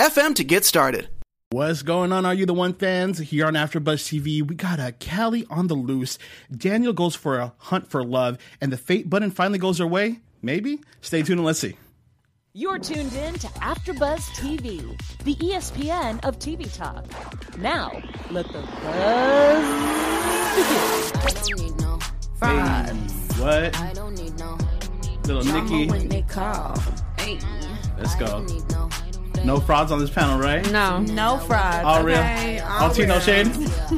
FM to get started. What's going on? Are you the one fans? Here on AfterBuzz TV, we got a Cali on the loose. Daniel goes for a hunt for love, and the fate button finally goes her way. Maybe. Stay tuned and let's see. You're tuned in to AfterBuzz TV, the ESPN of TV talk. Now, let the buzz begin. I don't need no. Hey, what? I don't need no little Nikki. When they call. Hey. Let's go. No frauds on this panel, right? No. No frauds. All real. Okay, all I'll see no shade.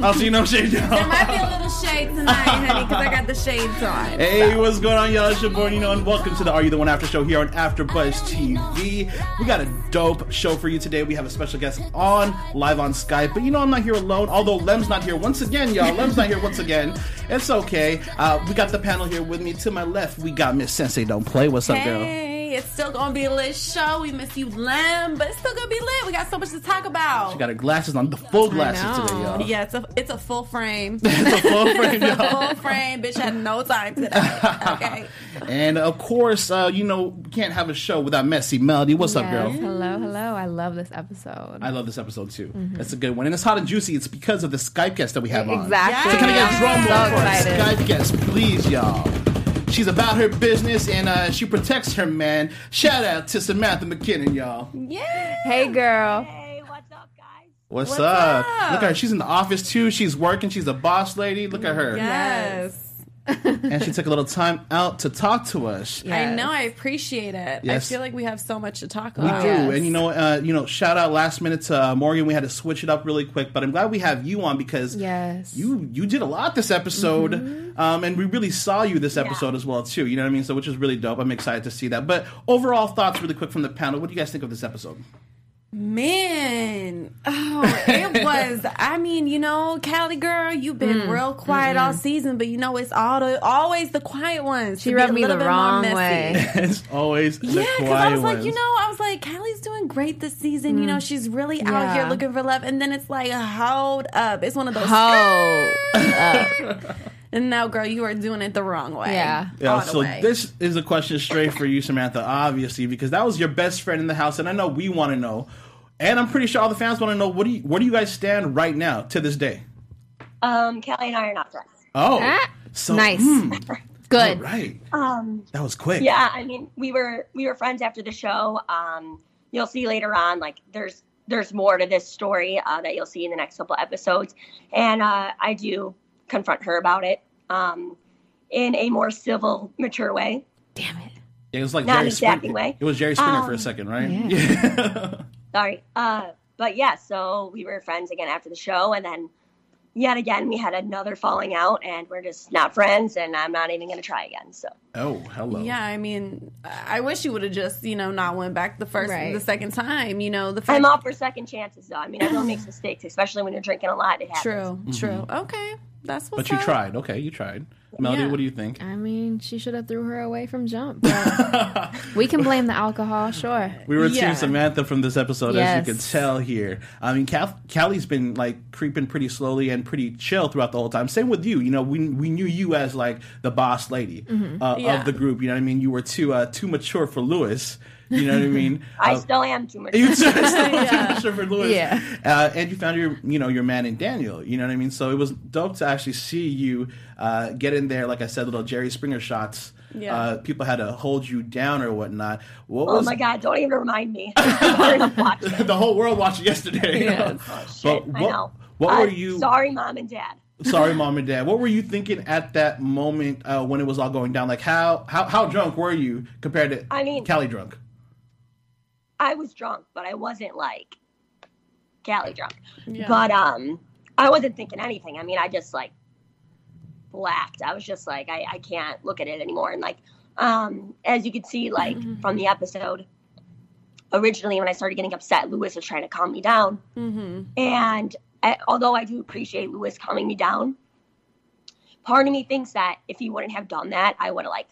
I'll see no shade. there might be a little shade tonight, honey, because I got the shades on. Hey, so. what's going on, y'all? It's your boy, you know, and welcome to the Are You the One After Show here on AfterBuzz TV. We got a dope show for you today. We have a special guest on live on Skype, but you know I'm not here alone. Although Lem's not here once again, y'all. Lem's not here once again. It's okay. Uh, we got the panel here with me. To my left, we got Miss Sinse Don't Play. What's hey. up, girl? It's still gonna be a lit show. We miss you, Lem, but it's still gonna be lit. We got so much to talk about. She got her glasses on, the full glasses today, y'all. Yeah, it's a it's a full frame. it's a full frame, y'all. full frame. Bitch had no time today. Okay. and of course, uh, you know, we can't have a show without Messy Melody. What's yes. up, girl? Hello, hello. I love this episode. I love this episode too. Mm-hmm. That's a good one, and it's hot and juicy. It's because of the Skype guest that we have on. Exactly. So can I get a drum roll so for our Skype guest, please, y'all? She's about her business and uh, she protects her man. Shout out to Samantha McKinnon, y'all. Yeah. Hey, girl. Hey, what's up, guys? What's, what's up? up? Look at her. She's in the office too. She's working. She's a boss lady. Look at her. Yes and she took a little time out to talk to us. Yes. I know, I appreciate it. Yes. I feel like we have so much to talk about. We do, yes. and you know, uh, you know, shout out last minute to uh, Morgan. We had to switch it up really quick, but I'm glad we have you on because yes, you you did a lot this episode, mm-hmm. um, and we really saw you this episode yeah. as well too. You know what I mean? So, which is really dope. I'm excited to see that. But overall thoughts, really quick from the panel. What do you guys think of this episode? Man, oh, it was. I mean, you know, Cali girl, you've been mm, real quiet mm-hmm. all season, but you know, it's all the always the quiet ones. She rubbed me the wrong way. it's always yeah, because I was ones. like, you know, I was like, Cali's doing great this season. Mm. You know, mm. she's really yeah. out here looking for love, and then it's like, hold up, it's one of those hold up. And now, girl, you are doing it the wrong way. Yeah. Yeah. So way. this is a question straight for you, Samantha, obviously, because that was your best friend in the house, and I know we want to know and I'm pretty sure all the fans want to know what do you where do you guys stand right now to this day? Um, Kelly and I are not friends. Oh, ah, so nice. Hmm. Good. Right. Um, that was quick. Yeah, I mean, we were we were friends after the show. Um, you'll see later on, like there's there's more to this story uh, that you'll see in the next couple episodes, and uh, I do confront her about it um, in a more civil, mature way. Damn it. Yeah, it was like not Jerry exacting way. It was Jerry Springer um, for a um, second, right? Yeah. Sorry. Uh, but yeah, so we were friends again after the show, and then yet again we had another falling out, and we're just not friends, and I'm not even going to try again. So. Oh, hello. Yeah, I mean, I wish you would have just, you know, not went back the first, right. the second time. You know, the. i I'm all for second chances, though. I mean, everyone makes mistakes, especially when you're drinking a lot. It happens. True. Mm-hmm. True. Okay, that's what. But you tried. Okay, you tried. Melody, yeah. what do you think? I mean, she should have threw her away from jump. we can blame the alcohol, sure. We were yeah. Team Samantha from this episode, yes. as you can tell here. I mean, Cal- Cali's been like creeping pretty slowly and pretty chill throughout the whole time. Same with you. You know, we we knew you as like the boss lady mm-hmm. uh, yeah. of the group. You know what I mean? You were too uh, too mature for Lewis. You know what I mean? I uh, still am too much. You still yeah. too for Lewis. Yeah. Uh, and you found your, you know, your man in Daniel. You know what I mean? So it was dope to actually see you uh, get in there. Like I said, little Jerry Springer shots. Yeah. Uh, people had to hold you down or whatnot. What oh my god! Don't even remind me. the whole world watched it yesterday. Yes. oh shit! But what, I know. What were uh, you? Sorry, mom and dad. Sorry, mom and dad. What were you thinking at that moment uh, when it was all going down? Like how how how drunk were you compared to? I mean, Cali drunk. I was drunk, but I wasn't like Cali drunk. Yeah. But um, I wasn't thinking anything. I mean, I just like blacked. I was just like, I, I can't look at it anymore. And like, um, as you could see, like mm-hmm. from the episode, originally when I started getting upset, Lewis was trying to calm me down. Mm-hmm. And I, although I do appreciate Lewis calming me down, part of me thinks that if he wouldn't have done that, I would have like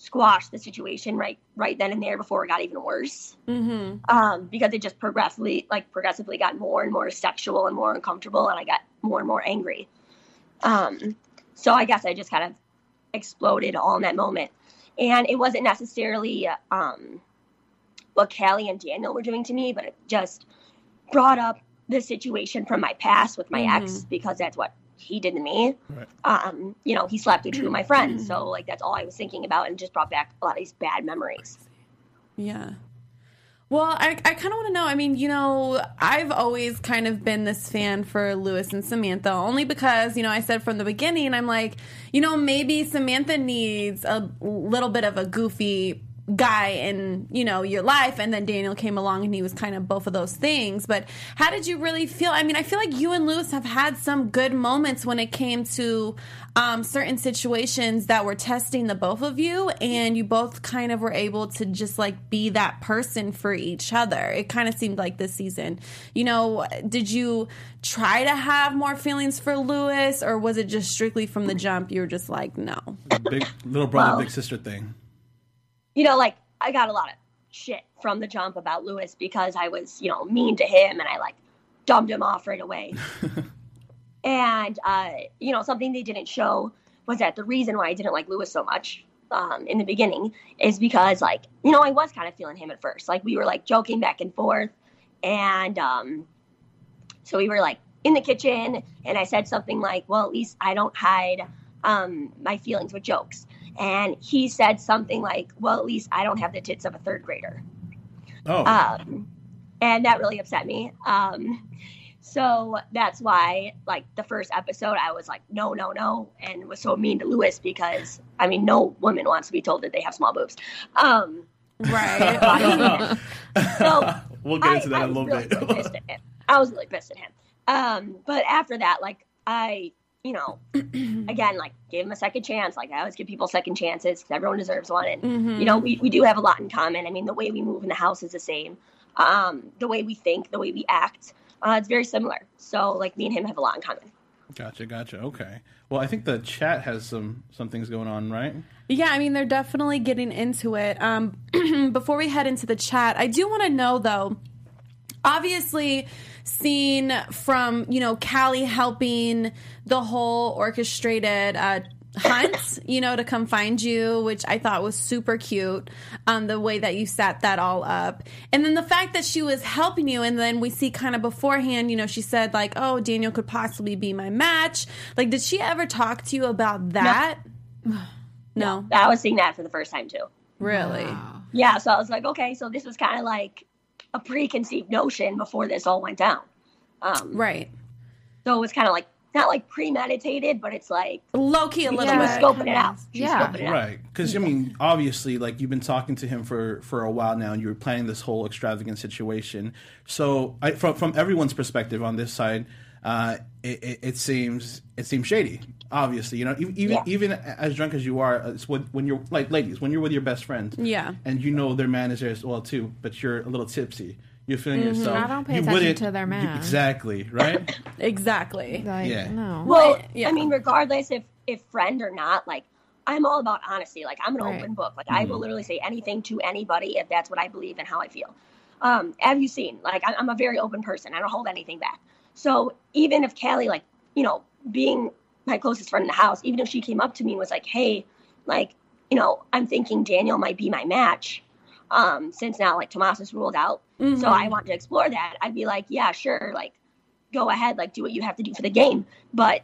squashed the situation right right then and there before it got even worse. Mm-hmm. Um, because it just progressively like progressively got more and more sexual and more uncomfortable, and I got more and more angry. Um, so I guess I just kind of exploded all in that moment, and it wasn't necessarily um, what Cali and Daniel were doing to me, but it just brought up the situation from my past with my ex because that's what he did to me. Right. Um, you know, he slept with two of my friends, so like that's all I was thinking about, and just brought back a lot of these bad memories. Yeah. Well, I, I kind of want to know. I mean, you know, I've always kind of been this fan for Lewis and Samantha, only because, you know, I said from the beginning, I'm like, you know, maybe Samantha needs a little bit of a goofy guy in, you know, your life. And then Daniel came along and he was kind of both of those things. But how did you really feel? I mean, I feel like you and Lewis have had some good moments when it came to um, certain situations that were testing the both of you. And you both kind of were able to just like be that person for each other. It kind of seemed like this season. You know, did you try to have more feelings for Lewis or was it just strictly from the jump? You were just like, no. Big little brother, Wow. big sister thing. You know, like I got a lot of shit from the jump about Lewis because I was, you know, mean to him and I like dumped him off right away. and uh, you know, something they didn't show was that the reason why I didn't like Lewis so much um, in the beginning is because like, you know, I was kind of feeling him at first. Like we were like joking back and forth and um so we were like in the kitchen and I said something like, Well, at least I don't hide um my feelings with jokes. And he said something like, Well, at least I don't have the tits of a third grader. Oh, Um, and that really upset me. Um, so that's why, like, the first episode, I was like, no, no, no, and was so mean to Lewis because, I mean, no woman wants to be told that they have small boobs. Um, Right. so we'll get into that I in a little really, bit. really pissed at him. I was really pissed at him. Um, but after that, like, I, you know, again, like, give him a second chance. Like, I always give people second chances 'cause everyone deserves one. And, Mm-hmm. you know, we, we do have a lot in common. I mean, the way we move in the house is the same. Um, the way we think, the way we act, uh, it's very similar. So, like, me and him have a lot in common. Gotcha, gotcha. Okay. Well, I think the chat has some some things going on, right? Yeah, I mean, they're definitely getting into it. Um, before we head into the chat, I do want to know, though, obviously, seen from, you know, Cali helping the whole orchestrated uh, hunt, you know, to come find you, which I thought was super cute, um, the way that you set that all up. And then the fact that she was helping you, and then we see kind of beforehand, you know, she said, like, oh, Daniel could possibly be my match. Like, did she ever talk to you about that? No. I was seeing that for the first time, too. Really? Yeah, so I was like, okay, so this was kind of like a preconceived notion before this all went down. Um, Right. So it was kind of like, not like premeditated, but it's like, Low key a little she was bit. scoping it out. She Yeah. scoping it out. Right, because I mean, obviously, like you've been talking to him for for a while now, and you were planning this whole extravagant situation. So, I, from from everyone's perspective on this side, uh, it, it, it seems it seems shady. Obviously, you know, e- even Yeah. even as drunk as you are, it's when, when you're like ladies, when you're with your best friend, Yeah. and you know their man is there as well too, but you're a little tipsy. You're feeling yourself. I don't pay you attention wouldn't- to their you- man. exactly, right? Exactly. Like, Yeah. no. Well, Right, yeah. I mean, regardless if if friend or not, like I'm all about honesty. Like I'm an Right. open book. Like I will literally say anything to anybody if that's what I believe and how I feel. Um, have you seen? Like I- I'm a very open person. I don't hold anything back. So even if Cali, like you know, being my closest friend in the house, even if she came up to me and was like, "Hey, like you know, I'm thinking Daniel might be my match," um, since now like Tomas is ruled out, so I want to explore that. I'd be like, "Yeah, sure, like." go ahead, like do what you have to do for the game. But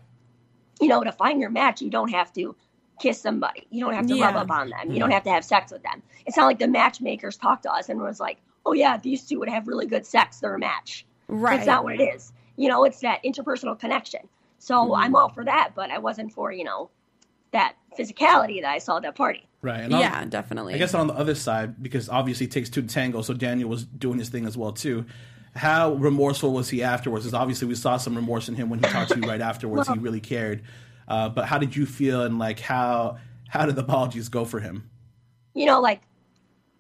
you know, to find your match, you don't have to kiss somebody. You don't have to rub up on them. You don't have to have sex with them. It's not like the matchmakers talked to us and was like, "Oh yeah, these two would have really good sex. They're a match." Right. That's not what it is. You know, it's that interpersonal connection. So Mm-hmm. I'm all for that, but I wasn't for you know that physicality that I saw at that party. Right. And on- yeah, definitely. I guess on the other side, because obviously it takes two to tango, so Daniel was doing his thing as well too. How remorseful was he afterwards? Because obviously we saw some remorse in him when he talked to you right afterwards. he really cared. Uh, but how did you feel, and like how how did the apologies go for him? you know, like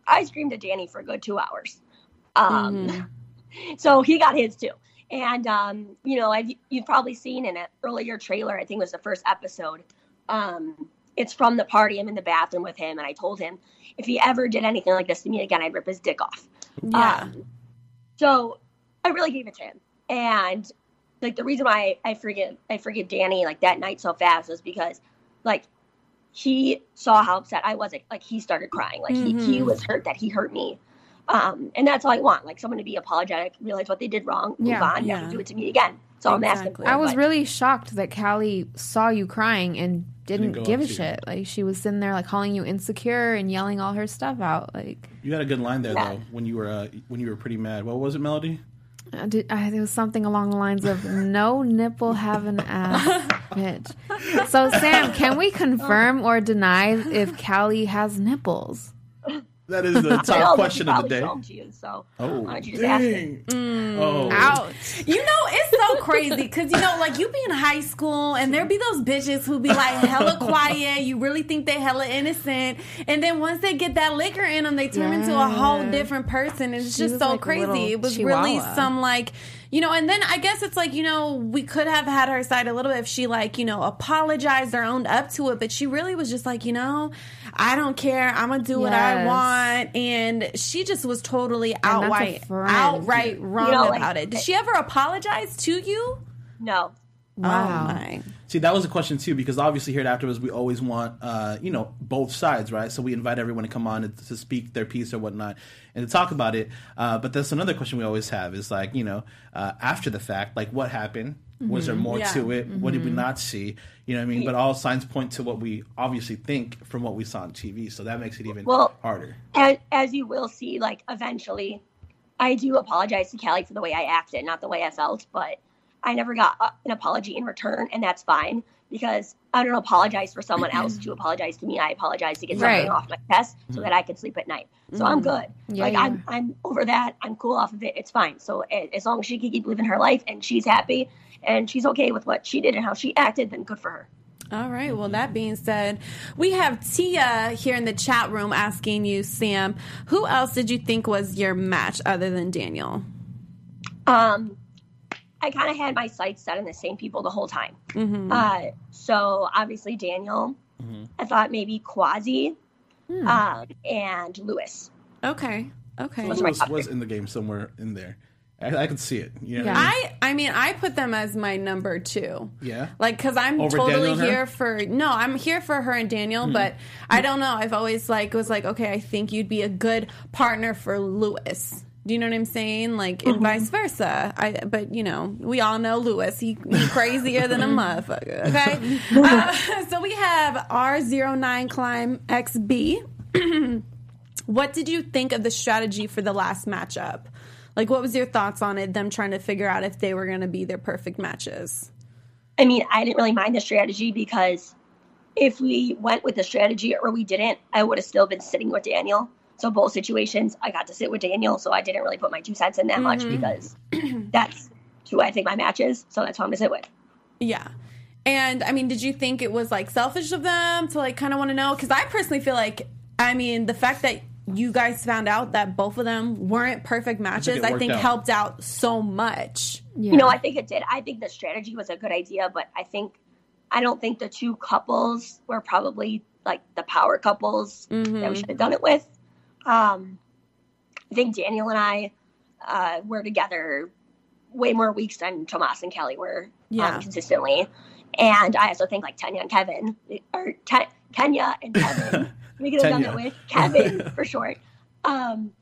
I screamed at Danny for a good two hours. Um, so he got his too. And um, you know, I've, you've probably seen in an earlier trailer. I think it was the first episode. Um, it's from the party. I'm in the bathroom with him, and I told him if he ever did anything like this to me again, I'd rip his dick off. Yeah. Um, so I really gave it to him, and like the reason why I forgive I forgive Danny like that night so fast was because like he saw how upset I was. Like, like he started crying. Like he, he was hurt that he hurt me. Um, and that's all I want. Like someone to be apologetic, realize what they did wrong, move Yeah. on, Yeah. never do it to me again. So I'm asking for. I was but- really shocked that Cali saw you crying and didn't, Didn't give a up to you. shit. Like she was sitting there like calling you insecure and yelling all her stuff out. Like You had a good line there Yeah. though when you were uh, when you were pretty mad. What was it, Melody? I did, I, there was something along the lines of "No nipple having ass, bitch." So Sam, can we confirm or deny if Cali has nipples? That is the I top but question of the probably day. showed them to you, so Oh, why don't you just ask him? dang. Mm. Oh, Ouch! You know, it's so crazy because you know, like you be in high school and there be those bitches who be like hella quiet. You really think they hella innocent, and then once they get that liquor in them, they turn into a whole different person. It's She just so like crazy. It was really some like. You know, and then I guess it's like, you know, we could have had her side a little bit if she, like, you know, apologized or owned up to it, but she really was just like, you know, I don't care. I'm going to do what I want. And she just was totally outright, outright wrong You know, like- about it. Did she ever apologize to you? No, oh Wow. Oh my. See, that was a question too, because obviously here at AfterBuzz we always want, uh, you know, both sides, right? So we invite everyone to come on to, to speak their piece or whatnot and to talk about it. Uh, but that's another question we always have is like, you know, uh, after the fact, like what happened? Was there more Yeah. to it? What did we not see? You know what I mean? But all signs point to what we obviously think from what we saw on TV. So that makes it even Well- harder. as, as you will see, like eventually, I do apologize to Cali for the way I acted, not the way I felt, but I never got an apology in return, and that's fine because I don't apologize for someone else to apologize to me. I apologize to get something Right. off my chest so that I can sleep at night. So I'm good. Yeah, like yeah. I'm, I'm over that. I'm cool off of it. It's fine. So as long as she can keep living her life and she's happy and she's okay with what she did and how she acted, then good for her. All right. Well, that being said, we have Tia here in the chat room asking you, Sam, who else did you think was your match other than Daniel? Um, I kind of had my sights set on the same people the whole time. Uh, so obviously Daniel. I thought maybe Kwasi um, and Lewis. Okay. Okay. Those are my Was, top was three. in the game somewhere in there. I, I could see it. You know what I mean? I I mean, I put them as my number two. Yeah. Like, cause I'm Over totally Daniel and her? here for no, I'm here for her and Daniel, but I don't know. I've always like was like, okay, I think you'd be a good partner for Lewis. Do you know what I'm saying? Like, and vice versa. I, but you know, we all know Lewis. He, he crazier than a motherfucker. Okay. uh, so we have R09 Climb XB. what did you think of the strategy for the last matchup? Like, what was your thoughts on it? Them trying to figure out if they were going to be their perfect matches. I mean, I didn't really mind the strategy because if we went with the strategy or we didn't, I would have still been sitting with Daniel. So both situations, I got to sit with Daniel, so I didn't really put my two cents in that much mm-hmm. because that's who I think my match is. So that's who I'm gonna sit with. Yeah. And I mean, did you think it was like selfish of them to like kind of want to know? Because I personally feel like, I mean, the fact that you guys found out that both of them weren't perfect matches, it I think out. helped out so much. Yeah. You know, I think it did. I think the strategy was a good idea, but I think I don't think the two couples were probably like the power couples that we mm-hmm. should have done it with. Um, I think Daniel and I uh, were together way more weeks than Tomas and Kelly were Yeah. um, consistently. And I also think like Tanya and Kevin, or Te- Kenya and Kevin, we could have done that with Kevin for short. Um,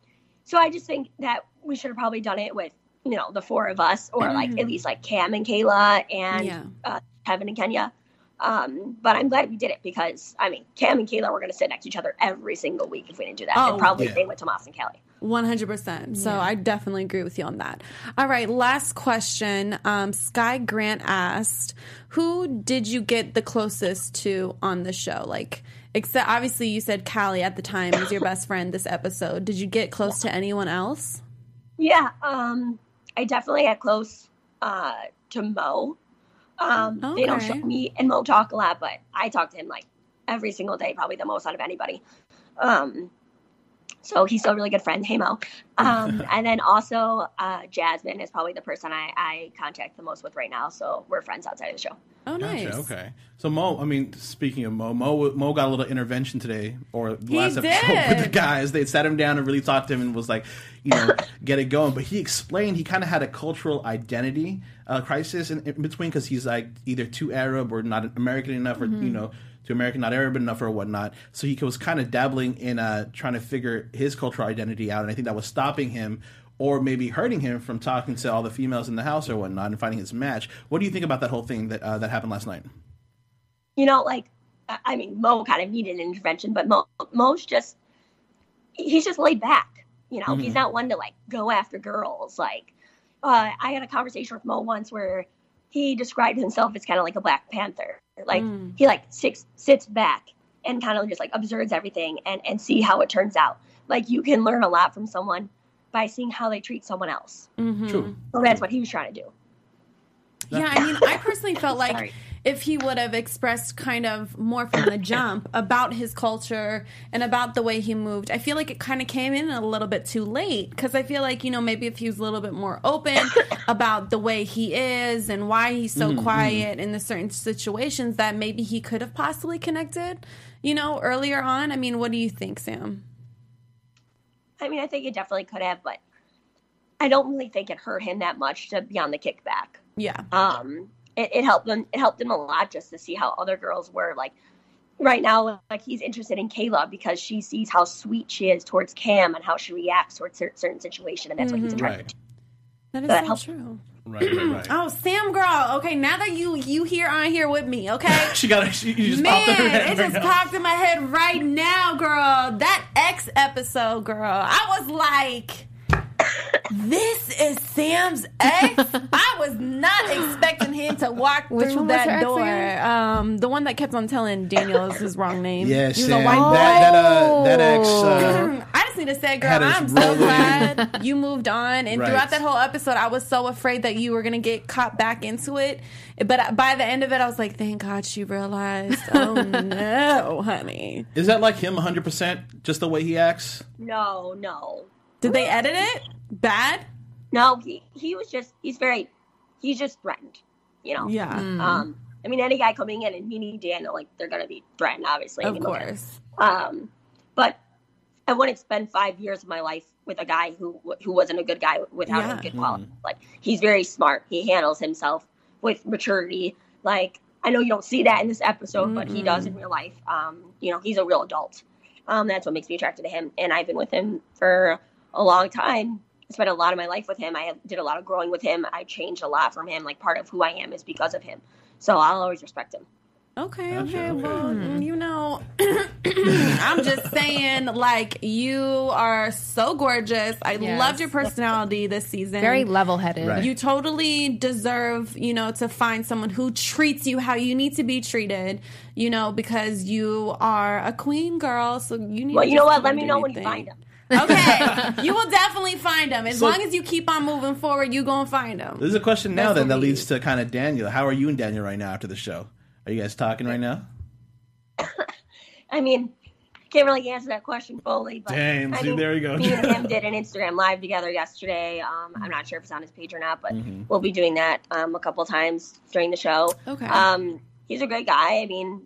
so I just think that we should have probably done it with, you know, the four of us, or like at least like Cam and Kayla and Yeah. uh, Kevin and Kenya. Um, but I'm glad we did it because I mean, Cam and Kayla were going to sit next to each other every single week if we didn't do that. Oh, and probably yeah. went to Moss and Kelly. 100%. So I definitely agree with you on that. All right, last question. Um, Sky Grant asked, who did you get the closest to on the show? Like, except obviously you said Cali at the time was your best friend this episode. Did you get close to anyone else? Yeah, um, I definitely got close uh, to Mo. Um, They don't show Okay. me and Mo talk a lot, but I talk to him like every single day, probably the most out of anybody. Um, So he's still a really good friend. Hey Mo. Um, and then also uh, Jasmine is probably the person I, I contact the most with right now. So we're friends outside of the show. Oh, nice. Gotcha, okay. So Mo, I mean, speaking of Mo, Mo, Mo got a little intervention today, or the He last episode with the guys. They sat him down and really talked to him and was like, you know, get it going. But he explained he kind of had a cultural identity uh, crisis in, in between because he's like either too Arab or not American enough, or you know, too American, not Arab enough, or whatnot. So he was kind of dabbling in uh, trying to figure his cultural identity out, and I think that was stopping him. Or maybe hurting him from talking to all the females in the house or whatnot and finding his match. What do you think about that whole thing that uh, that happened last night? you know, like I I mean, Mo kind of needed an intervention, but Mo Mo's just he's just laid back. You know, he's not one to like go after girls. Like uh, I had a conversation with Mo once where he described himself as kind of like a Black Panther. Like hmm. he like sits sits back and kind of just like observes everything and and see how it turns out. Like you can learn a lot from someone by seeing how they treat someone else. Mm-hmm. True. So that's what he was trying to do. Yeah, I mean, I personally felt like Sorry. If he would have expressed kind of more from the jump about his culture and about the way he moved, I feel like it kind of came in a little bit too late. Because I feel like, you know, maybe if he was a little bit more open about the way he is and why he's so quiet in the certain situations, that maybe he could have possibly connected, you know, earlier on. I mean, what do you think, Sam? I mean, I think it definitely could have, but I don't really think it hurt him that much to be on the kickback. Yeah. Um, it, it helped him. It helped him a lot just to see how other girls were. Like right now, like he's interested in Kayla because she sees how sweet she is towards Cam and how she reacts towards cer- certain situation, and that's what he's mm-hmm. attracted Right. to. That is That so helped. true. Right, right, right. Oh, Sam girl. Okay, now that you you here on here with me, okay? She got it. You just popped in her Man, head it right just now. popped in my head right now, girl. That X episode, girl. I was like, this is Sam's ex. I was not expecting him to walk Which through one was her that door. Um, the one that kept on telling Daniel is his wrong name. Yeah, He was a Sam. white That, that, uh, that ex. Uh, I just need to say, girl, I'm so rolling. glad you moved on. And Right. throughout that whole episode, I was so afraid that you were going to get caught back into it. But by the end of it, I was like, thank God she realized. Oh, no, honey. is that like him 100%? Just the way he acts? No, no, Did they edit it? Bad? no. He he was just he's very he's just threatened. You know. Yeah. Um. I mean, any guy coming in and meeting Daniel, like they're gonna be threatened, obviously. Of you know. course. Um, but I wouldn't spend five years of my life with a guy who who wasn't a good guy without Yeah. a good quality. Like he's very smart. He handles himself with maturity. Like I know you don't see that in this episode, but he does in real life. Um, you know, he's a real adult. Um, that's what makes me attracted to him. And I've been with him for a long time. I spent a lot of my life with him. I did a lot of growing with him. I changed a lot from him. Like part of who I am is because of him. So I'll always respect him. Okay, okay. okay. Well, hmm. you know, I'm just saying, like, you are so gorgeous. I Yes. loved your personality this season. Very level headed. Right. You totally deserve, you know, to find someone who treats you how you need to be treated, you know, because you are a queen girl. So you need Well, to you know what? Let me know when you find him. Okay. you will definitely find them. As So- long as you keep on moving forward, you going to find them. There's a question now That's then what that we leads to kind of Daniel. How are you and Daniel right now after the show? Are you guys talking right now? I mean, can't really answer that question fully. But Damn, I see, there you go. Me and him did an Instagram live together yesterday. Um, I'm not sure if it's on his page or not, but Mm-hmm. we'll be doing that um, a couple times during the show. Okay. Um, he's a great guy. I mean,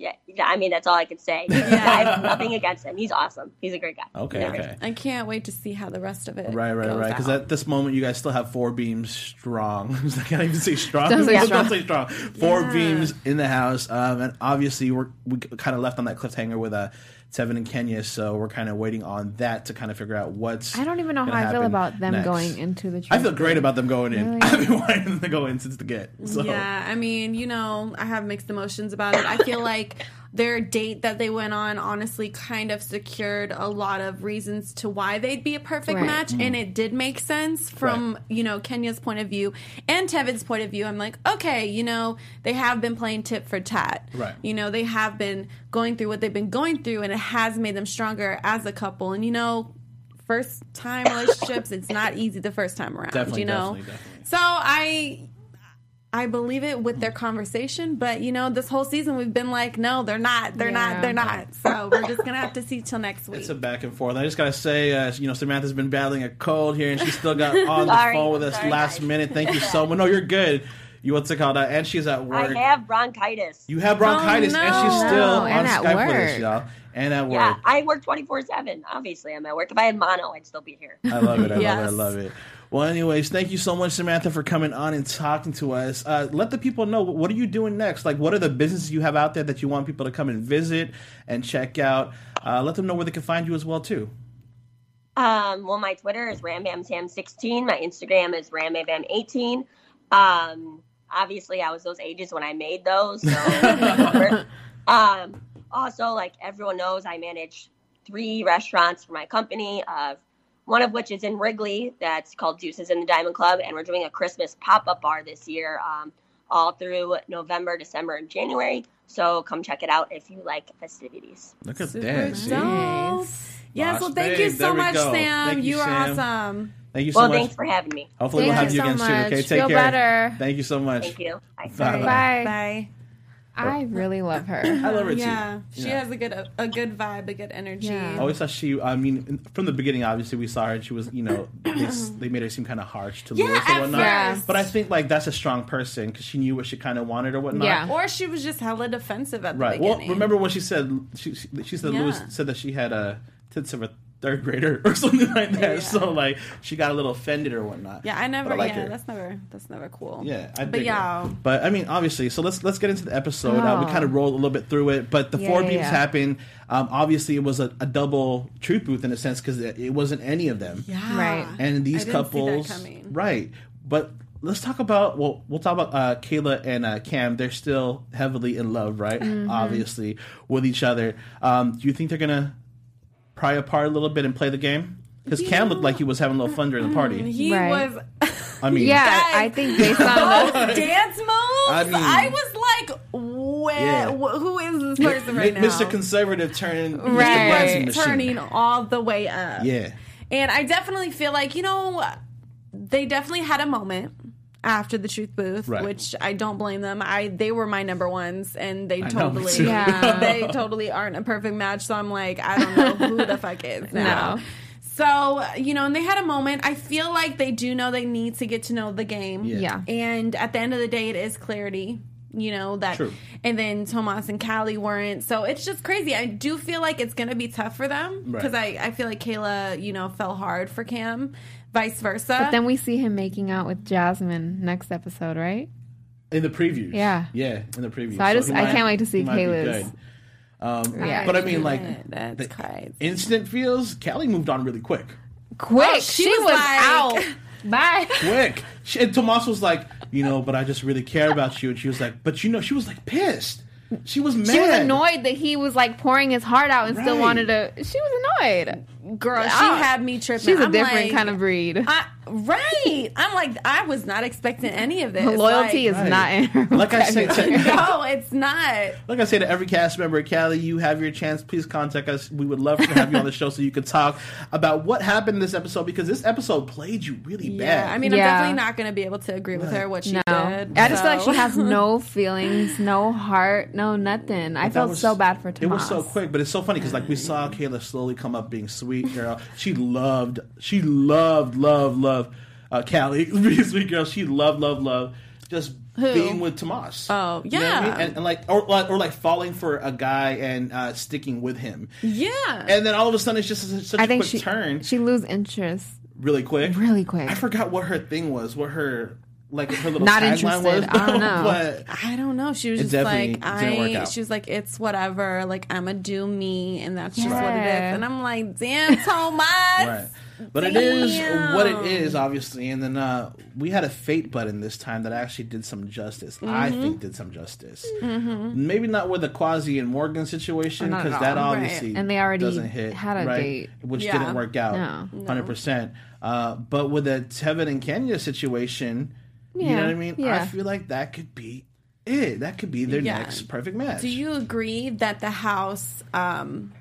yeah, yeah, I mean that's all I could say. I have nothing against him. He's awesome. He's a great guy. Okay, Yeah. okay. I can't wait to see how the rest of it Right, right, goes right. Because at this moment, you guys still have four beams strong. I can't even say strong. Don't say Don't strong. say strong. Four Yeah. beams in the house, um, and obviously we're we kind of left on that cliffhanger with uh, Tevin and Kenya, so we're kind of waiting on that to kind of figure out what's. I don't even know how I feel about them next. going into the. I feel great about them going in. Really? I've been wanting them to go in since the get. So. Yeah, I mean, you know, I have mixed emotions about it. I feel like their date that they went on honestly kind of secured a lot of reasons to why they'd be a perfect Right. match and mm. it did make sense from, Right. you know, Kenya's point of view and Tevin's point of view. I'm like, okay, you know, they have been playing tit for tat. Right. You know, they have been going through what they've been going through and it has made them stronger as a couple. And you know, first time relationships, it's not easy the first time around, Definitely, you know. definitely, definitely. So I I believe it with their conversation, but you know, this whole season we've been like, no, they're not, they're Yeah. not, they're not. So we're just gonna have to see till next week. It's a back and forth. I just gotta say, uh, you know, Samantha's been battling a cold here, and she still got on the Sorry. phone with us Sorry, last guys. minute. Thank you so much. No, you're good. You what's it called? Uh, and she's at work. I have bronchitis. you have bronchitis, Oh, and she's still No, on and at Skype with us, work. y'all. And at work. yeah, I work 24 7. Obviously, I'm at work. If I had mono, I'd still be here. I love it. I love it. I love it. Well, anyways, thank you so much, Samantha, for coming on and talking to us. Uh, let the people know what are you doing next. Like, what are the businesses you have out there that you want people to come and visit and check out? Uh, let them know where they can find you as well too. Um, well, my Twitter is rambamsam16. My Instagram is rambam18. Um, obviously, I was those ages when I made those. So, um, also, like everyone knows, I manage three restaurants for my company. Uh, one of which is in Wrigley. That's called Deuces in the Diamond Club, and we're doing a Christmas pop-up bar this year, um, all through November, December, and January. So come check it out if you like festivities. Look at Super that. see? dope. Yes, Boss well, thank babe, you so much, go. Sam. Thank you, you are awesome. Thank you so Well, much. Well, thanks for having me. Hopefully, Thank we'll have you you so again soon. Okay, much. take Feel care. better. Thank you so much. Thank you. Bye. Bye. Bye. Bye. I really love her. I love her too. Yeah, she has a good a good vibe, a good energy. Yeah. I always thought she. I mean, from the beginning, obviously, we saw her. and She was, you know, they, they made her seem kind of harsh to Yeah, Lewis at and whatnot. first. But I think like that's a strong person because she knew what she kind of wanted or whatnot. Yeah. Or she was just hella defensive at the Right. Well, remember when she said she she, she said Yeah. Lewis said that she had uh, a tits of a third grader or something like that. Yeah. So like she got a little offended or whatnot. Yeah, I never. I like yeah, her. that's never. That's never cool. Yeah, I But yeah. it. But I mean, obviously, so let's let's get into the episode. Uh, we Oh. kind of rolled a little bit through it, but the Yeah, four yeah, beeps yeah. happened. Um, obviously, it was a, a double truth booth in a sense because it, it wasn't any of them. Yeah. Right. And these I didn't see that couples, coming. right? But let's talk about well, we'll talk about uh, Kayla and uh, Cam. They're still heavily in love, right? Mm-hmm. Obviously, with each other. Um, do you think they're gonna pry apart a little bit and play the game? Because Cam looked like he was having a little fun during the party. He Right. was. I mean, Yeah, Guys. I think based on Those dance moves. I, mean- was like, where? Yeah. wh- who is this person right now? Mr. Conservative turning Mr. Right. Dancing Machine. turning all the way up. Yeah. And I definitely feel like, you know, they definitely had a moment after the truth booth, Right. which I don't blame them. I they were my number ones and they know, me totally too. Yeah. they totally aren't a perfect match. So I'm like, I don't know who the fuck is now. No. So, you know, and they had a moment. I feel like they do know they need to get to know the game. Yeah. Yeah. And at the end of the day, it is clarity. You know that, True. and then Tomas and Cali weren't. So it's just crazy. I do feel like it's gonna be tough for them Right. because I, I feel like Kayla, you know, fell hard for Cam, vice versa. But then we see him making out with Jasmine next episode, right? In the previews. Yeah. Yeah, in the previews. So I just- he I can't wait to see he Kayla's. Um, Yeah. But I mean, like, That's the crazy. instant feels, Callie moved on really quick. Quick, Oh, she she, was was, like- out. Bye. Quick. She, and Tomas was like, you know, but I just really care about you. And she was like, but you know, she was like pissed. She was mad. She was annoyed that he was like pouring his heart out and still wanted to. She was annoyed. Girl, she had me tripping. She's a I'm different like, kind of breed. I, right. I'm like, I was not expecting any of this. Loyalty Like- is not in her. Like I say to, no, it's not. like I say to every cast member, Cali, you have your chance. Please contact us. We would love to have you on the show so you could talk about what happened in this episode because this episode played you really bad. I mean, Yeah. I'm definitely not going to be able to agree with her what she No, did. I just feel like she has no feelings, no heart, no nothing. I felt was- so bad for It was so quick, but it's so funny because like we saw Kayla slowly come up being sweet girl. She loved, she loved, loved, loved uh, Cali being sweet girl. She loved, loved, loved just being with Tomas. Oh, You know what I mean? yeah. and, and like or, like or like falling for a guy and uh, sticking with him. Yeah. And then all of a sudden it's just such, such I a think quick she turn, she lose interest really quick, really quick. I forgot what her thing was, what her like her little Not tagline was. interested. I don't know. but I don't know. She was just like, I. She was like, it's whatever. Like I'm a do me, and that's just what it is. And I'm like, damn, Tomas. Right. But it is what it is, obviously. And then uh, we had a fate button this time that actually did some justice. I Mm-hmm. think did some justice. Maybe not with the Kwasi and Morgan situation because that Right. obviously And they already doesn't hit, had a right? date. which Yeah. didn't work out. No. Hundred percent. Uh, but with the Tevin and Kenya situation, you know what I mean. Yeah. I feel like that could be it. That could be their Yeah. next perfect match. Do you agree that the house? um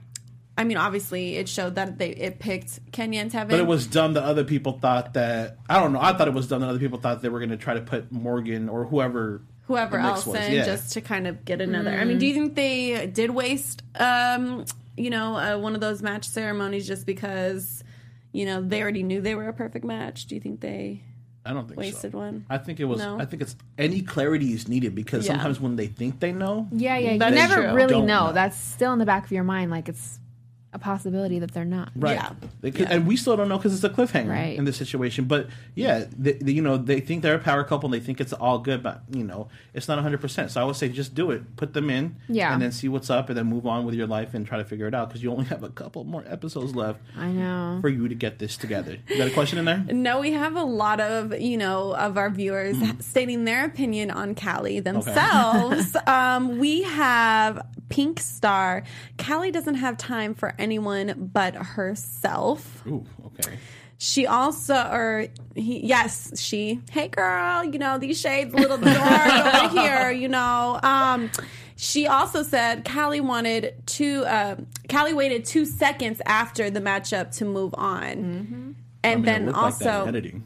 I mean, obviously, it showed that they it picked Kenya and Tevin. But it was dumb that other people thought that I don't know. I thought it was dumb that other people thought they were going to try to put Morgan or whoever whoever else was, in yeah. just to kind of get another. I mean, do you think they did waste, um, you know, uh, one of those match ceremonies just because, you know, they already knew they were a perfect match? Do you think they I don't think wasted so. one? I think it was. No? I think it's any clarity is needed because Yeah. sometimes when they think they know, Yeah, yeah. You never true. really know. know. That's still in the back of your mind. Like it's a possibility that they're not. right? Yeah. They could, and we still don't know because it's a cliffhanger Right. in this situation. But yeah, they, they- you know, they think they're a power couple and they think it's all good, but you know, it's not hundred percent. So I would say just do it, put them in, Yeah. and then see what's up, and then move on with your life and try to figure it out because you only have a couple more episodes left I know. for you to get this together. You got a question in there? No, we have a lot of you know of our viewers Mm-hmm. stating their opinion on Cali themselves. um, we have Pink Star. Cali doesn't have time for anyone but herself. Ooh, okay. She also, or he, yes, she. Hey, girl, you know these shades little dark over here. You know, um, she also said Cali wanted two. Uh, Cali waited two seconds after the matchup to move on, and I mean, then looked like also editing,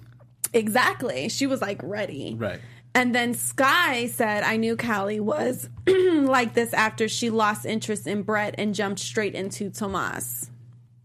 exactly, she was like ready. right? And then Sky said, I knew Cali was like this after she lost interest in Brett and jumped straight into Tomas.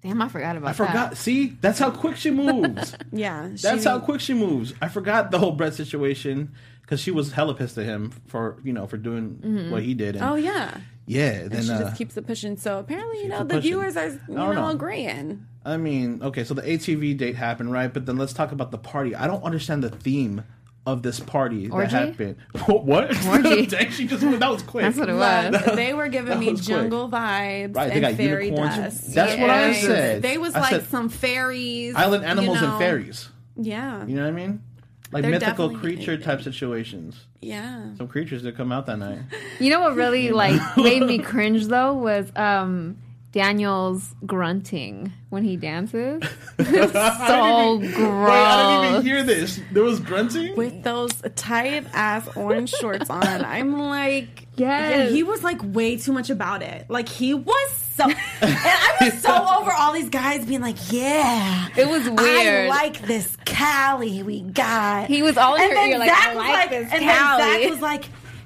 Damn, I forgot about that. I forgot. that. See, that's how quick she moves. Yeah. That's she- how quick she moves. I forgot the whole Brett situation because she was hella pissed at him for you know for doing what he did. And Oh, yeah. yeah. Then And she uh, just keeps it pushing. So apparently, you know, the pushing. viewers are, you know, know. agreeing. I mean, okay, so the ATV date happened, right? But then let's talk about the party. I don't understand the theme of this party Orgy? that happened. what? Orgy. Dang, she just that was quick. That's what it Love. was. they were giving me was quick. jungle vibes Right, they and got fairy unicorns. dust. That's what I said. They was I like said some fairies, Island animals you know. and fairies. Yeah, You know what I mean? Like They're mythical definitely- creature type situations. yeah. Some creatures that come out that night. You know what really like made me cringe though was um Daniel's grunting when he dances. so gross. Wait, I didn't even hear this. There was grunting. With those tight ass orange shorts on, I'm like, Yes. yeah, he was like way too much about it. Like he was so, and I was so over all these guys being like, yeah, It was weird. I like this Cali we got. He was all in and her then ear like, Zach I was like this and Cali. then Zach was like,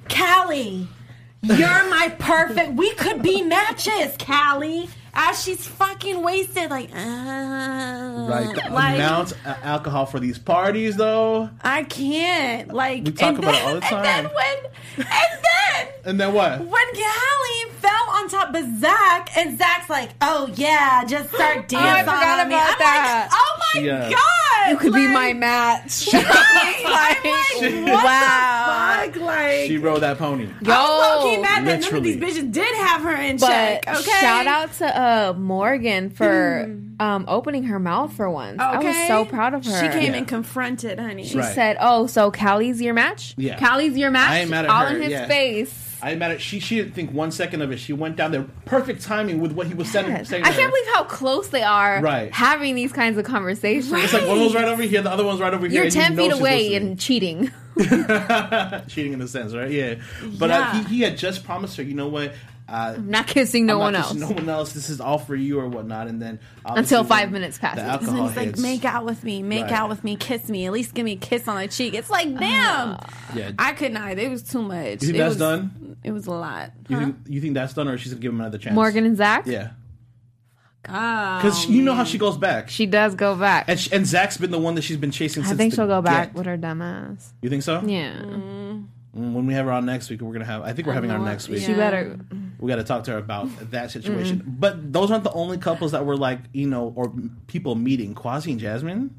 Cali, you're my perfect. We could be matches, Cali. As she's fucking wasted, like, uh, Right, the like amount of alcohol for these parties, though. I can't. Like, We talk and about it then- all the time. And then when, and then And then what? when Cali fell on top of Zach, and Zach's like, "Oh yeah, just start dancing I forgot on me." about I'm that. like, "Oh my She, god, you could be my match. I'm like, Wow. the fuck? Like, She rode that pony. Yo, I'm low-key mad that none of these literally. bitches did have her in but check. Okay, shout out to uh Morgan for um opening her mouth for once. Okay. I was so proud of her. She came Yeah. and confronted, honey. She Right. said, "Oh, so Cali's your match? Yeah. Cali's your match? I ain't mad at All her, in his yeah. face." I met it. She she didn't think one second of it. She went down there, perfect timing with what he was saying. Yes. saying I can't believe how close they are Right. having these kinds of conversations. It's like one was right over here, the other one's right over here. You're 10 feet away and cheating. cheating in a sense, right? Yeah, but uh, Yeah. he, he had just promised her, you know what? Uh, I'm not kissing no I'm one not else. No one else. This is all for you or whatnot. And then Until five when minutes passes. The And And alcohol he's like, hits. make out with me, make Right. out with me, kiss me. At least give me a kiss on the cheek. It's like, damn. Yeah. I could not. It was too much. You think it that's was, done? It was a lot. you think you think that's done, or she's gonna give him another chance? Morgan and Zach? Yeah, Oh, because you know how she goes back. She does go back. and, she, and Zach's been the one that she's been chasing. I since think the she'll go back get. with her dumb ass. You think so? Yeah. Mm, When we have her on next week, we're gonna have. I think we're having her know. next week. She Yeah. better. We got to talk to her about that situation. But those aren't the only couples that were like, you know, or people meeting. Kwasi and Jasmine.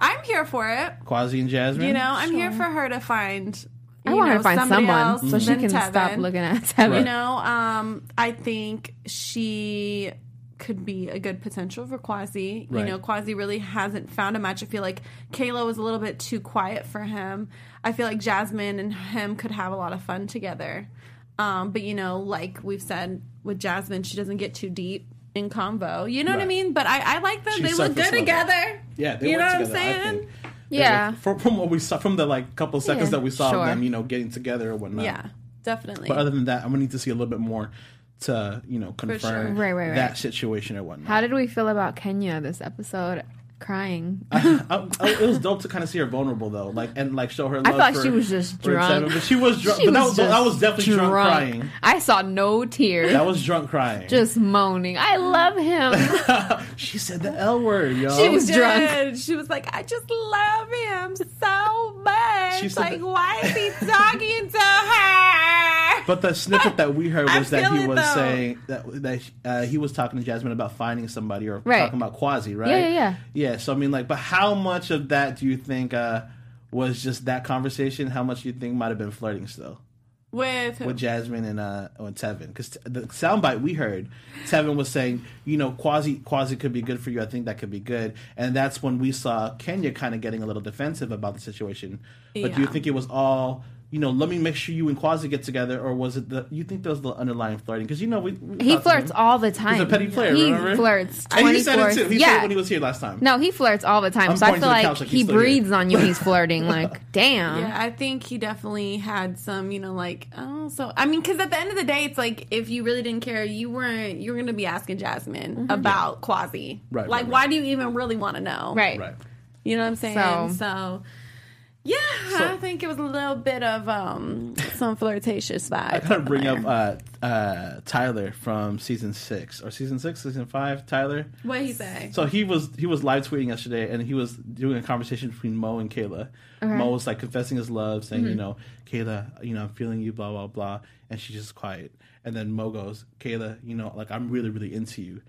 I'm here for it. Kwasi and Jasmine. You know, I'm here for her to find. I you want her know, to find someone else so she can Tevin. stop looking at Tevin. You know, um, I think she could be a good potential for Kwasi. You know, Kwasi really hasn't found a match. I feel like Kayla was a little bit too quiet for him. I feel like Jasmine and him could have a lot of fun together. Um, but you know, like we've said with Jasmine, she doesn't get too deep in convo. You know what I mean? But I, I like them. She they look surface good level. together. Yeah, they you know work what I'm saying? think. Yeah. From, from what we saw, from the like couple seconds Yeah, that we saw sure. of them, you know, getting together or whatnot. Yeah, definitely. But other than that, I'm gonna need to see a little bit more. to you know confirm sure. Right, right, right. that situation or whatnot. How did we feel about Kenya this episode? Crying. I, I, it was dope to kind of see her vulnerable though, like and like show her. Love I thought for- she was just drunk. Seven, but she was drunk. She but that was was, that was definitely drunk, crying. I saw no tears. That was drunk crying. just moaning. I love him. she said the L word, yo. She was drunk. Did. She was like, I just love him so much. She said like, that- why is he talking to her? But the snippet that we heard I was that he was though. saying that that uh, he was talking to Jasmine about finding somebody or Right. talking about Kwasi, right? Yeah, yeah, yeah. Yeah. So I mean, like, but how much of that do you think uh, was just that conversation? How much do you think might have been flirting still With, with Jasmine and uh, and Tevin? Because the soundbite we heard, Tevin was saying, you know, Kwasi Kwasi could be good for you. I think that could be good, and that's when we saw Kenya kind of getting a little defensive about the situation. But do you think it was all? You know, let me make sure you and Kwasi get together, or was it the? You think there was the underlying flirting? Because you know we, we he flirts all the time. He's a petty player. He remember? flirts And he said it too. He yeah. said it when he was here last time. no, he flirts all the time. I'm so I feel like couch like he he's still here. breathes on you. He's flirting. Like, damn. Yeah, I think he definitely had some, you know, like, oh, so I mean, because at the end of the day, it's like if you really didn't care, you weren't, you were going to be asking Jasmine Mm-hmm. about Kwasi. Right, Like, right, why right. do you even really want to know? Right. Right. You know what I'm saying? So- So, yeah, I think it was a little bit of um some flirtatious vibe. I gotta bring up uh, uh, Tyler from season six or season six, season five. Tyler. what he say? So he was he was live tweeting yesterday, and he was doing a conversation between Mo and Kayla. Mo was like confessing his love, saying, Mm-hmm. you know, Kayla, you know, I'm feeling you, blah blah blah, and she's just quiet. And then Mo goes, Kayla, you know, like I'm really really into you.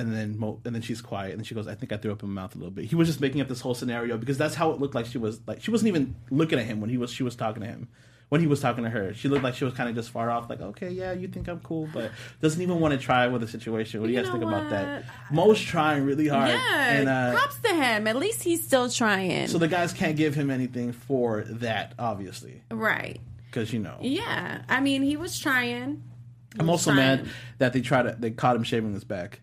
And then Mo, and then she's quiet, and then she goes, "I think I threw up in my mouth a little bit." He was just making up this whole scenario because that's how it looked like she was like she wasn't even looking at him when he was she was talking to him. When he was talking to her, she looked like she was kind of just far off, like, "Okay, yeah, you think I'm cool," but doesn't even want to try with the situation. What do you, You guys think know about that? what? Mo's trying really hard, Yeah, and uh, props to him. At least he's still trying. so the guys can't give him anything for that, obviously, right. because you know. Yeah. I mean, he was trying. I'm also trying. mad that they tried to they caught him shaving his back.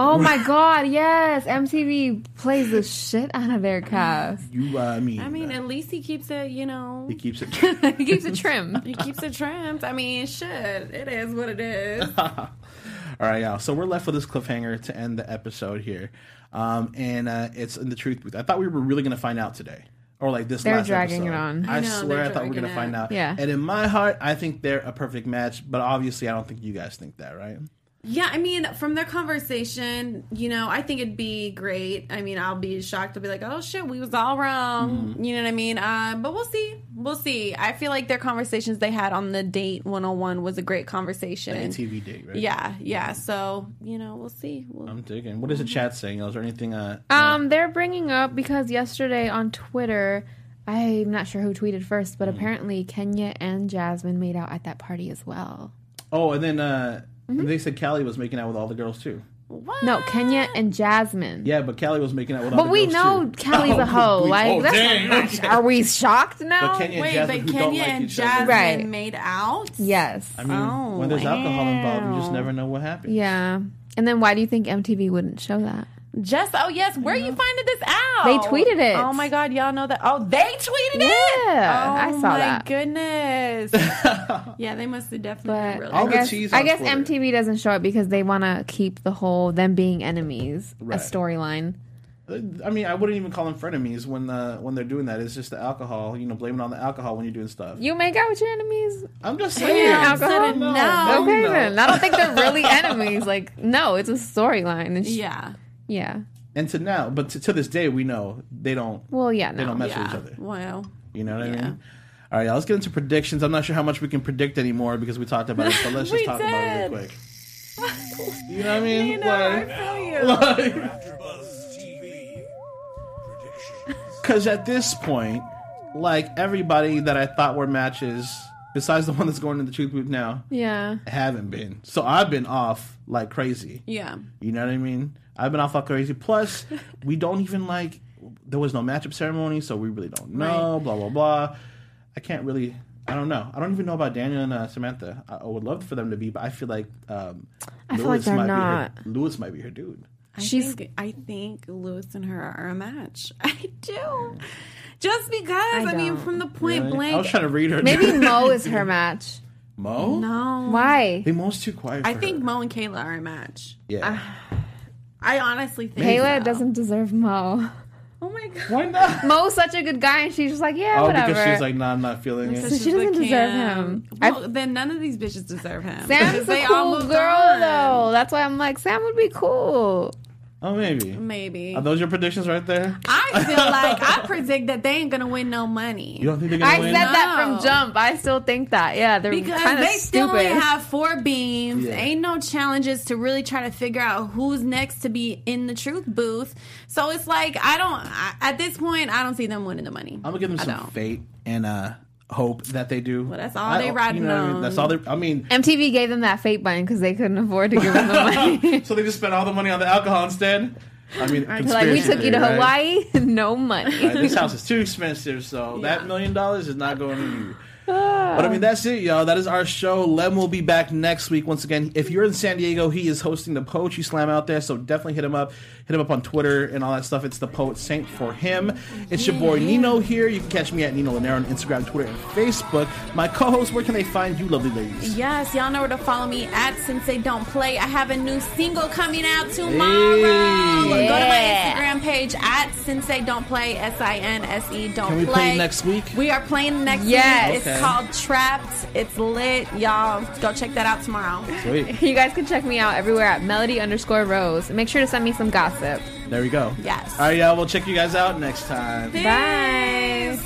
Oh my god, yes. MTV plays the shit out of their cast. You, uh, I mean, I mean, uh, at least he keeps it, you know, he keeps it. he keeps it trim. he keeps it trimmed. I mean, shit, it is what it is. All right, y'all. So we're left with this cliffhanger to end the episode here, um, and uh, it's in the truth booth. I thought we were really going to find out today, or like this. They're last dragging episode. it on. I, I know, swear, I thought we were going to dragging find out. Yeah. And in my heart, I think they're a perfect match. But obviously, I don't think you guys think that, right? Yeah, I mean, from their conversation, you know, I think it'd be great. I mean, I'll be shocked to be like, oh shit, we was all wrong. Mm-hmm. You know what I mean? Uh, but we'll see. We'll see. I feel like their conversations they had on the date 101 was a great conversation. A TV date, right? Yeah, yeah. So, you know, we'll see. We'll, I'm digging. What is the chat saying? Is there anything? Uh, Um, they're bringing up because yesterday on Twitter, I'm not sure who tweeted first, but apparently Kenya and Jasmine made out at that party as well. oh, and then uh, Mm-hmm. they said Cali was making out with all the girls too. what? No, Kenya and Jasmine. Yeah, but Cali was making out with all the girls. But we girls know too. Cali's Oh, a hoe. we- like, oh, that's dang. not- are we shocked now? But Kenya Wait, Jasmine but Kenya like and. Jasmine Right. made out? yes. I mean, Oh, when there's alcohol involved, you just never know what happens. yeah. And then why do you think MTV wouldn't show that? Just oh yes, where are you finding this out? They tweeted it. Oh my god, y'all know that? Oh, they tweeted it. Yeah, oh I saw that. Oh, my that. goodness. yeah, they must have definitely But really. All I the guess cheese I guess Twitter. MTV doesn't show it because they want to keep the whole them being enemies Right. a storyline. I mean, I wouldn't even call them frenemies when uh, when they're doing that. It's just the alcohol, you know, blaming on the alcohol when you're doing stuff. You make out with your enemies. I'm just saying. Yeah, alcohol? No, No. Okay, no. then. I don't think they're really enemies. Like, no, it's a storyline. Sh- yeah. Yeah. And to now, but to, to this day, we know they don't. Well, yeah, They no. don't mess with each other. Wow. You know what I mean? All right, y'all, let's get into predictions. I'm not sure how much we can predict anymore because we talked about it, but let's just We talk about it real quick. You know what I mean? You know, I feel you. Like, AfterBuzz TV predictions. Because at this point, like everybody that I thought were matches, besides the one that's going to the truth booth now, Yeah. haven't been. So I've been off like crazy. Yeah. You know what I mean? I've been off like crazy. Plus, we don't even like. There was no matchup ceremony, so we really don't know. Blah blah blah. I can't really. I don't know. I don't even know about Daniel and uh, Samantha. I, I would love for them to be, but I feel like um, I feel like they're might not. be her. Lewis might be her dude. I She's- think I think Lewis and her are a match. I do. Just because I, mean from the point Really? blank I was trying to read her. Maybe Mo is her match. Mo? No. Why? I think Mo's too quiet. I for think her. Mo and Kayla are a match. Yeah. I honestly think Kayla so. doesn't deserve Mo. Oh my god. Why not? Mo's such a good guy, and she's just like, yeah, Oh, whatever. because she's like, nah, I'm not feeling it. So she doesn't deserve him. Well, then none of these bitches deserve him. Sam's a cool girl, on. though. That's why I'm like, Sam would be cool. Oh, maybe. Maybe. Are those your predictions right there? I feel like I predict that they ain't gonna win no money. You don't think they're gonna I win? I said that from jump. I still think that. Yeah, they're because kind of they still stupid. only have four beams. Yeah. Ain't no challenges to really try to figure out who's next to be in the truth booth. So it's like I don't. I, at this point, I don't see them winning the money. I'm gonna give them I some don't. fate and uh hope that they do. Well, that's all I- they riding you know what I mean? on. That's all they. I mean, MTV gave them that fate button because they couldn't afford to give them the money. so they just spent all the money on the alcohol instead. I mean, like, we conspiracy took you to theory, right? Hawaii, no money. Right, this house is too expensive, so that million dollars is not going to you. But I mean, that's it, y'all. That is our show. Lem will be back next week. Once again, if you're in San Diego, he is hosting the Poetry Slam out there, so definitely hit him up. Hit him up on Twitter and all that stuff. It's the Poet Saint for him. It's your boy Nino here. You can catch me at Nino Llanera on Instagram, Twitter, and Facebook. My co-host, where can they find you, lovely ladies? Yes, y'all know where to follow me at Sinse Don't Play. I have a new single coming out tomorrow. Hey. Go to my Instagram page at Sinse Don't Play. S I N S E Don't Can we Play. play next week? We are playing next Yes. week. Okay. It's called Trapped. It's lit. Y'all go check that out tomorrow. Sweet. You guys can check me out everywhere at melody underscore rose. Make sure to send me some gossip. There we go. Yes. All right, y'all. We'll check you guys out next time. Bye.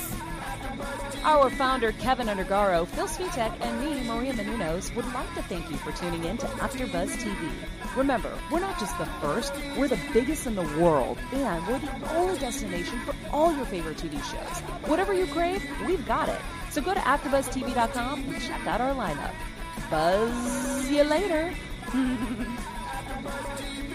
Our founder, Kevin Undergaro, Phil Svitek, and me, Maria Menounos, would like to thank you for tuning in to AfterBuzz TV. Remember, we're not just the first, we're the biggest in the world, and we're the only destination for all your favorite TV shows. Whatever you crave, we've got it. So go to AfterBuzzTV.com and check out our lineup. Buzz see you later.